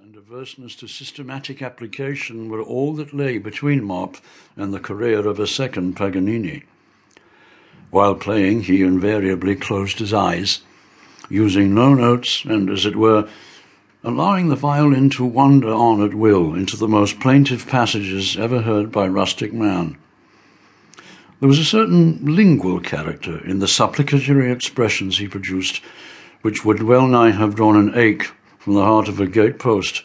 And averseness to systematic application were all that lay between Mop and the career of a second Paganini. While playing, he invariably closed his eyes, using no notes and, as it were, allowing the violin to wander on at will into the most plaintive passages ever heard by rustic man. There was a certain lingual character in the supplicatory expressions he produced, which would well nigh have drawn an ache from the heart of a gatepost.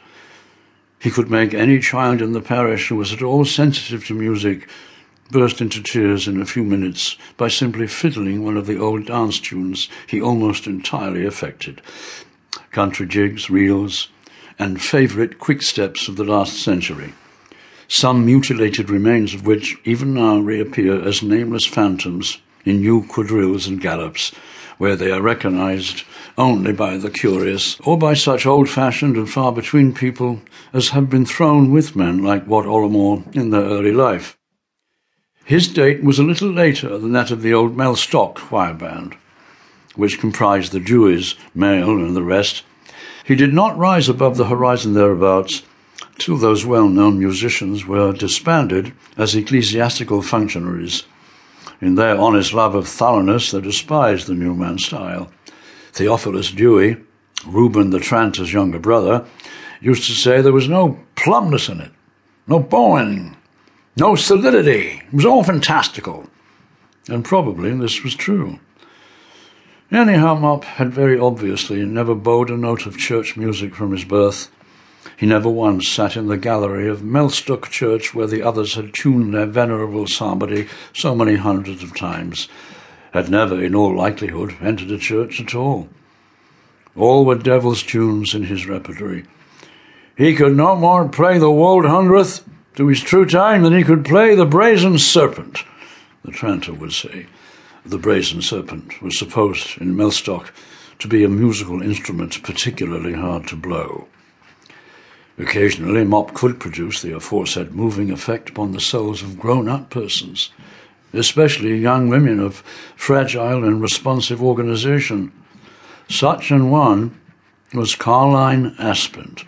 He could make any child in the parish who was at all sensitive to music burst into tears in a few minutes by simply fiddling one of the old dance tunes he almost entirely affected. Country jigs, reels, and favourite quick steps of the last century, some mutilated remains of which even now reappear as nameless phantoms in new quadrilles and gallops, where they are recognized only by the curious, or by such old-fashioned and far-between people as have been thrown with men like Wat Ollamoor in their early life. His date was a little later than that of the old Mellstock choir band, which comprised the Dewys, Mail, and the rest. He did not rise above the horizon thereabouts till those well-known musicians were disbanded as ecclesiastical functionaries. In their honest love of thoroughness, they despised the new man style. Theophilus Dewy, Reuben the tranter's younger brother, used to say there was no plumness in it, no bowing, no solidity. It was all fantastical. And probably this was true. Anyhow, Mop had very obviously never bowed a note of church music from his birth. He never once sat in the gallery of Mellstock Church where the others had tuned their venerable psalmody so many hundreds of times had never, in all likelihood, entered a church at all. All were devil's tunes in his repertory. He could no more play the Wold Hundredth to his true time than he could play the Brazen Serpent, the tranter would say. The Brazen Serpent was supposed in Mellstock to be a musical instrument particularly hard to blow. Occasionally, Mop could produce the aforesaid moving effect upon the souls of grown up persons especially young women of fragile and responsive organization. Such an one was Carline Aspent.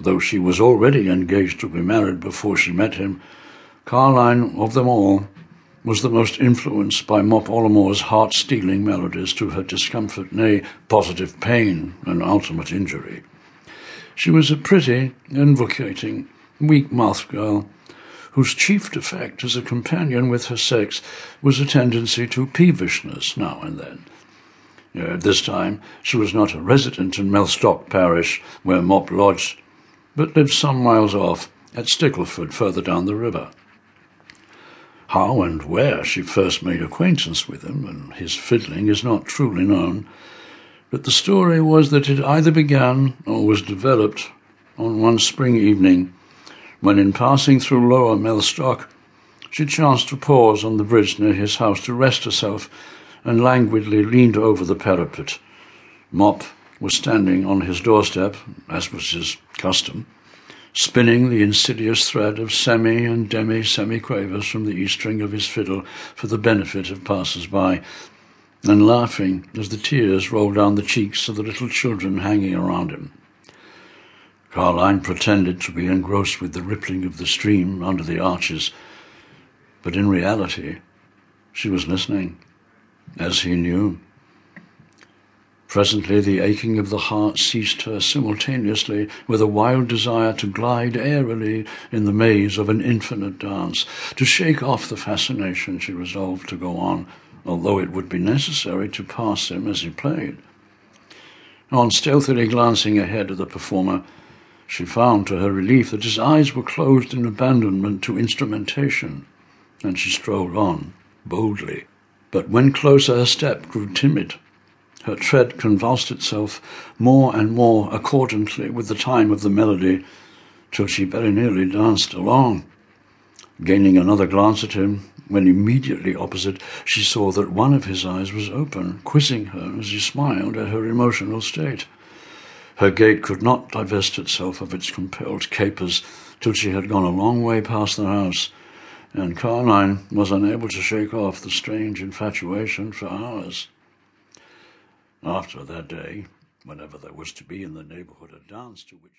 Though she was already engaged to be married before she met him, Carline, of them all, was the most influenced by Mop Ollamoor's heart-stealing melodies to her discomfort, nay, positive pain and ultimate injury. She was a pretty, invocating, weak-mouthed girl, whose chief defect as a companion with her sex was a tendency to peevishness now and then. At this time, she was not a resident in Mellstock parish, where Mop lodged, but lived some miles off, at Stickleford, further down the river. How and where she first made acquaintance with him and his fiddling is not truly known, but the story was that it either began or was developed on one spring evening when in passing through Lower Mellstock, she chanced to pause on the bridge near his house to rest herself, and languidly leaned over the parapet. Mop was standing on his doorstep, as was his custom, spinning the insidious thread of semi and demi semiquavers from the E string of his fiddle for the benefit of passers-by, and laughing as the tears rolled down the cheeks of the little children hanging around him. Caroline pretended to be engrossed with the rippling of the stream under the arches, but in reality, she was listening, as he knew. Presently, the aching of the heart seized her simultaneously with a wild desire to glide airily in the maze of an infinite dance. To shake off the fascination, she resolved to go on, although it would be necessary to pass him as he played. On stealthily glancing ahead of the performer, she found to her relief that his eyes were closed in abandonment to instrumentation, and she strolled on, boldly. But when closer her step grew timid. Her tread convulsed itself more and more accordantly with the time of the melody, till she very nearly danced along. Gaining another glance at him, when immediately opposite she saw that one of his eyes was open, quizzing her as he smiled at her emotional state. Her gait could not divest itself of its compelled capers till she had gone a long way past the house, and Caroline was unable to shake off the strange infatuation for hours. After that day, whenever there was to be in the neighbourhood a dance to which